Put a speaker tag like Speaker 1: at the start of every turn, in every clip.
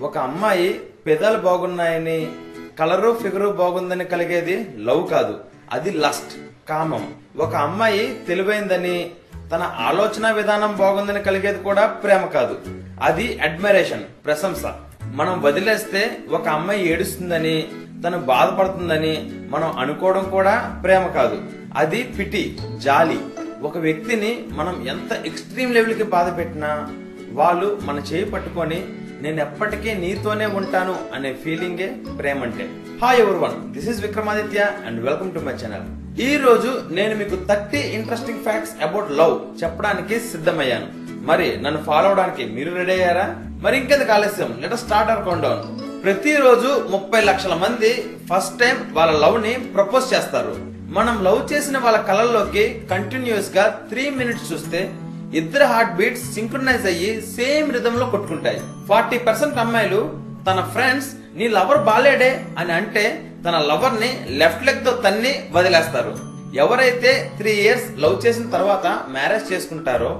Speaker 1: ఒక అమ్మాయి పెదాలు బాగున్నాయని కలరు ఫిగరు బాగుందని కలిగేది లవ్ కాదు అది లస్ట్ కామం. ఒక అమ్మాయి తెలివైందని తన ఆలోచన విధానం బాగుందని కలిగేది కూడా ప్రేమ కాదు అది అడ్మిరేషన్ ప్రశంస. మనం వదిలేస్తే ఒక అమ్మాయి ఏడుస్తుందని తను బాధపడుతుందని మనం అనుకోవడం కూడా ప్రేమ కాదు అది పిటి జాలి. ఒక వ్యక్తిని మనం ఎంత ఎక్స్ట్రీమ్ లెవెల్కి బాధ పెట్టినా వాళ్ళు మన చేయి పట్టుకొని నేను ఎప్పటికీ నీతోనే ఉంటాను అనే ఫీలింగే ప్రేమ అంటే hi everyone this is Vikramaditya and welcome to my channel ఈ రోజు నేను మీకు thirty interesting facts about love చెప్పడానికి సిద్ధమయ్యాను. మరి నన్ను ఫాలో అవడానికి మీరు రెడీ అయ్యారా? మరి ఇంకెందుకు ఆలస్యం? Let start our count down ప్రతిరోజు ముప్పై లక్షల మంది ఫస్ట్ టైం వాళ్ళ లవ్ని ప్రపోజ్ చేస్తారు. మనం లవ్ చేసిన వాళ్ళ కళల్లోకి కంటిన్యూస్గా త్రీ మినిట్స్ చూస్తే ఇద్దరు హార్ట్ బీట్స్ సింక్రనైజ్ అయ్యి సేమ్ రిధమ్లో కొట్టుకుంటాయి. ఫార్టీ పర్సెంట్ అమ్మాయిలు తన ఫ్రెండ్స్ నీ లవర్ బాలేడే అని అంటే తన లవర్ని లెఫ్ట్ లెగ్తో తన్ని వదిలేస్తారు. ఎవరైతే త్రీ ఇయర్స్ లవ్ చేసిన తర్వాత మ్యారేజ్ చేసుకుంటారో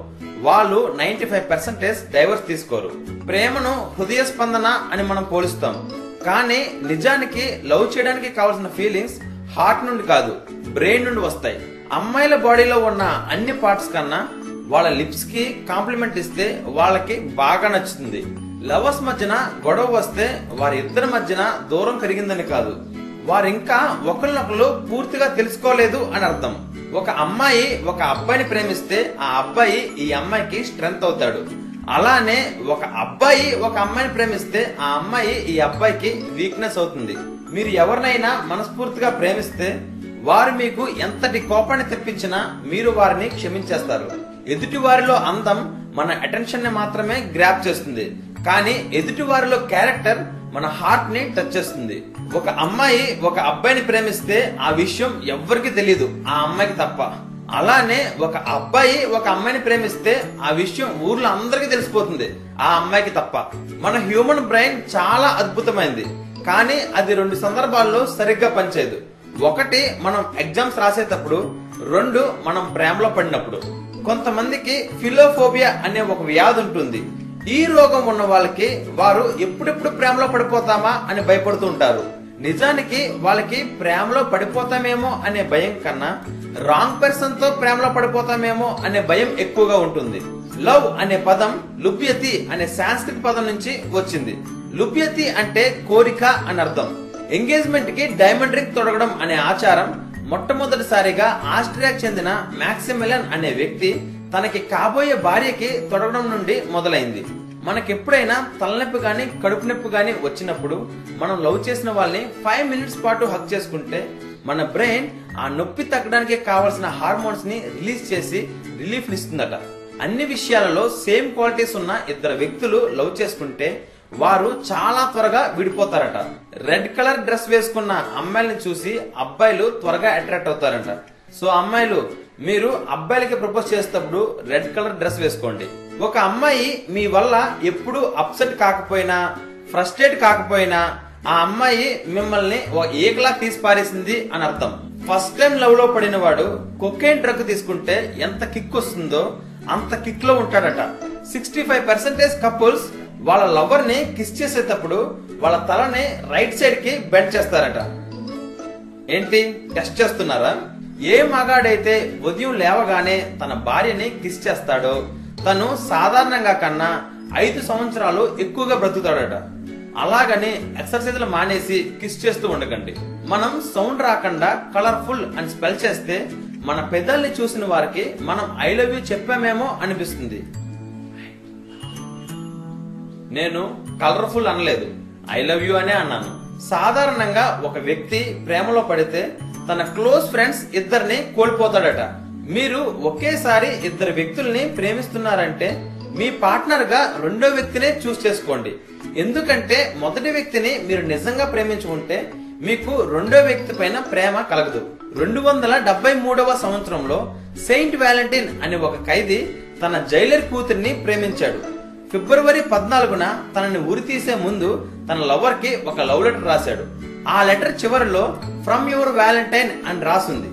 Speaker 1: వాళ్ళు నైన్టీ ఫైవ్ పర్సెంటేజ్ డైవర్స్ తీసుకోరు. ప్రేమను హృదయ స్పందన అని మనం పోలుస్తాం. కానీ నిజానికి లవ్ చేయడానికి కావాల్సిన ఫీలింగ్స్ హార్ట్ నుండి కాదు బ్రెయిన్ నుండి వస్తాయి. అమ్మాయిల బాడీలో ఉన్న అన్ని పార్ట్స్ కన్నా వాళ్ళ లిప్స్కి కాంప్లిమెంట్ ఇస్తే వాళ్ళకి బాగా నచ్చుతుంది. లవర్స్ మధ్యన గొడవ వస్తే వారి ఇద్దరి మధ్యన దూరం కరిగిందని కాదు. వారింకా ఒకరినొకరు పూర్తిగా తెలుసుకోలేదు అని అర్థం. ఒక అమ్మాయి ఒక అబ్బాయిని ప్రేమిస్తే ఆ అబ్బాయి ఈ అమ్మాయికి స్ట్రెంగ్త్ అవుతాడు. అలానే ఒక అబ్బాయి ఒక అమ్మాయిని ప్రేమిస్తే ఆ అమ్మాయి ఈ అబ్బాయికి వీక్నెస్ అవుతుంది. మీరు ఎవరినైనా మనస్ఫూర్తిగా ప్రేమిస్తే వారు మీకు ఎంతటి కోపాన్ని తెప్పించినా మీరు వారిని క్షమించేస్తారు. ఎదుటి వారిలో అందం మన అటెన్షన్ని మాత్రమే గ్రాప్ చేస్తుంది. కానీ ఎదుటి వారిలో క్యారెక్టర్ మన హార్ట్ని టచ్ చేస్తుంది. ఒక అమ్మాయి ఒక అబ్బాయిని ప్రేమిస్తే ఆ విషయం ఎవ్వరికి తెలియదు ఆ అమ్మాయికి తప్ప. అలానే ఒక అబ్బాయి ఒక అమ్మాయిని ప్రేమిస్తే ఆ విషయం ఊర్లో అందరికీ తెలిసిపోతుంది. ఆ అమ్మాయికి తప్ప. మన హ్యూమన్ బ్రెయిన్ చాలా అద్భుతమైంది. కానీ అది రెండు సందర్భాల్లో సరిగ్గా పనిచేయదు. ఒకటి మనం ఎగ్జామ్స్ రాసేటప్పుడు. రెండు మనం ప్రేమలో పడినప్పుడు. కొంతమందికి ఫిలోఫోబియా అనే ఒక వ్యాధి ఉంటుంది. ఈ రోగం ఉన్న వాళ్ళకి వారు ఎప్పుడెప్పుడు ప్రేమలో పడిపోతామా అని భయపడుతూ ఉంటారు. నిజానికి వాళ్ళకి ప్రేమలో పడిపోతామేమో అనే భయం కన్నా రాంగ్ పర్సన్తో ప్రేమలో పడిపోతామేమో అనే భయం ఎక్కువగా ఉంటుంది. లవ్ అనే పదం లుభ్యతి అనే సాంస్క్రిట్ పదం నుంచి వచ్చింది. లుభ్యతి అంటే కోరిక అని అర్థం. ఎంగేజ్మెంట్కి డైమండ్ రింగ్ తొడగడం అనే ఆచారం మొట్టమొదటిసారిగా ఆస్ట్రియాకు చెందిన మ్యాక్సిమిలన్ అనే వ్యక్తి తనకి కాబోయే భార్యకి తొడగడం నుండి మొదలైంది. మనకెప్పుడైనా తలనొప్పి గాని కడుపు నొప్పి గాని వచ్చినప్పుడు మనం లవ్ చేసిన వాళ్ళని ఫైవ్ మినిట్స్ పాటు హక్ చేసుకుంటే మన బ్రెయిన్ ఆ నొప్పి తగ్గడానికి కావాల్సిన హార్మోన్స్ని రిలీజ్ చేసి రిలీఫ్ ఇస్తుందట అన్ని విషయాలలో సేమ్ క్వాలిటీస్ ఉన్న ఇద్దరు వ్యక్తులు లవ్ చేసుకుంటే వారు చాలా త్వరగా విడిపోతారట. రెడ్ కలర్ డ్రెస్ వేసుకున్న అమ్మాయిల్ని చూసి అబ్బాయిలు త్వరగా అట్రాక్ట్ అవుతారంట. సో అమ్మాయిలు మీరు అబ్బాయిలకి ప్రపోజ్ చేసేటప్పుడు రెడ్ కలర్ డ్రెస్ వేసుకోండి. ఒక అమ్మాయి మీ వల్ల ఎప్పుడు అప్సెట్ కాకపోయినా ఫ్రస్ట్రేట్ కాకపోయినా ఆ అమ్మాయి మిమ్మల్ని ఓ ఏకలా తీసి పారేసింది అని అర్థం. ఫస్ట్ టైం లవ్లో పడిన వాడు కొకేన్ డ్రగ్ తీసుకుంటే ఎంత కిక్ వస్తుందో అంత కిక్లో ఉంటాడట. సిక్స్టీ ఫైవ్ పర్సెంటేజ్ కపుల్స్ వాళ్ళ లవర్ని కిస్ చేసేటప్పుడు వాళ్ళ తలని రైట్ సైడ్కి బెండ్ చేస్తారట. ఏంటి? టెస్ట్ చేస్తున్నారా? ఏ మగాడైతే ఉదయం లేవగానే తన భార్యని కిస్ చేస్తాడో తను సాధారణంగా కన్నా ఐదు సంవత్సరాలు ఎక్కువగా బ్రతుకుతాడట. అలాగని ఎక్సర్సైజ్లు మానేసి కిస్ చేస్తూ ఉండకండి. మనం సౌండ్ రాకుండా కలర్ఫుల్ అని స్పెల్ చేస్తే మన పెద్దల్ని చూసిన వారికి మనం ఐ లవ్ యూ చెప్పామేమో అనిపిస్తుంది. నేను కలర్ఫుల్ అనలేదు. ఐ లవ్ యూ అనే అన్నాను. సాధారణంగా ఒక వ్యక్తి ప్రేమలో పడితే తన క్లోజ్ ఫ్రెండ్స్ ఇద్దరిని కోల్పోతాడట. మీరు ఒకేసారి ఇద్దరు వ్యక్తుల్ని ప్రేమిస్తున్నారంటే మీ పార్ట్నర్గా రెండో వ్యక్తినే చూస్ చేసుకోండి. ఎందుకంటే మొదటి వ్యక్తిని మీరు నిజంగా ప్రేమించుకుంటే మీకు రెండో వ్యక్తి పైన ప్రేమ కలగదు. రెండు వందల డెబ్బై మూడవ సంవత్సరంలో సెయింట్ వ్యాలంటైన్ అనే ఒక ఖైదీ తన జైలర్ కూతుర్ని ప్రేమించాడు. ఫిబ్రవరి పద్నాలుగున తనని ఉరి తీసే ముందు తన లవర్కి ఒక లవ్ లెటర్ రాశాడు. ఆ లెటర్ చివరిలో ఫ్రమ్ యువర్ వ్యాలంటైన్ అని రాసింది.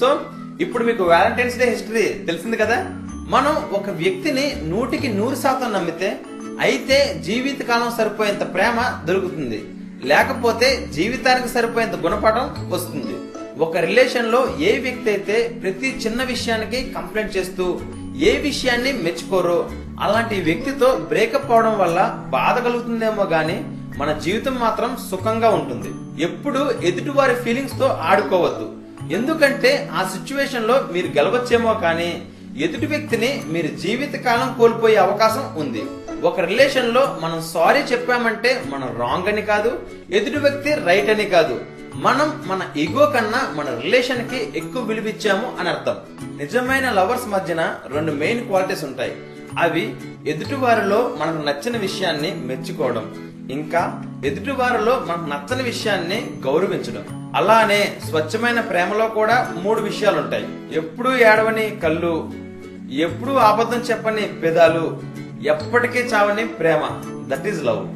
Speaker 1: సో ఇప్పుడు మీకు వ్యాలంటైన్స్ డే హిస్టరీ తెలిసింది కదా? మనం ఒక వ్యక్తిని నూటికి నూరు శాతం నమ్మితే అయితే జీవితకాలం సరిపోయేంత ప్రేమ దొరుకుతుంది. లేకపోతే జీవితానికి సరిపోయేంత గుణపాఠం వస్తుంది. ఒక రిలేషన్లో ఏ వ్యక్తి అయితే ప్రతి చిన్న విషయానికి కంప్లైంట్ చేస్తూ ఏ విషయాన్ని మెచ్చుకోరో అలాంటి వ్యక్తితో బ్రేకప్ అవడం వల్ల బాధ కలుగుతుందేమో గాని మన జీవితం మాత్రం సుఖంగా ఉంటుంది. ఎప్పుడు ఎదుటివారి ఫీలింగ్స్తో ఆడుకోవద్దు. ఎందుకంటే ఆ సిచ్యువేషన్లో మీరు గెలవచ్చేమో కానీ ఎదుటి వ్యక్తిని మీరు జీవితకాలం కోల్పోయే అవకాశం ఉంది. ఒక రిలేషన్లో మనం సారీ చెప్పామంటే మనం రాంగ్ అని కాదు ఎదుటి వ్యక్తి రైట్ అని కాదు. మనం మన ఈగో కన్నా మన రిలేషన్కి ఎక్కువ విలువిచ్చాము అని అర్థం. నిజమైన లవర్స్ మధ్యన రెండు మెయిన్ క్వాలిటీస్ ఉంటాయి. అవి ఎదుటివారిలో మనకు నచ్చిన విషయాన్ని మెచ్చుకోవడం ఇంకా ఎదుటివారిలో మనకు నచ్చని విషయాన్ని గౌరవించడం. అలానే స్వచ్ఛమైన ప్రేమలో కూడా మూడు విషయాలు ఉంటాయి ఎప్పుడూ ఏడవని కళ్ళు ఎప్పుడూ అబద్ధం చెప్పని పెదాలు ఎప్పటికీ చావని ప్రేమ. That is love.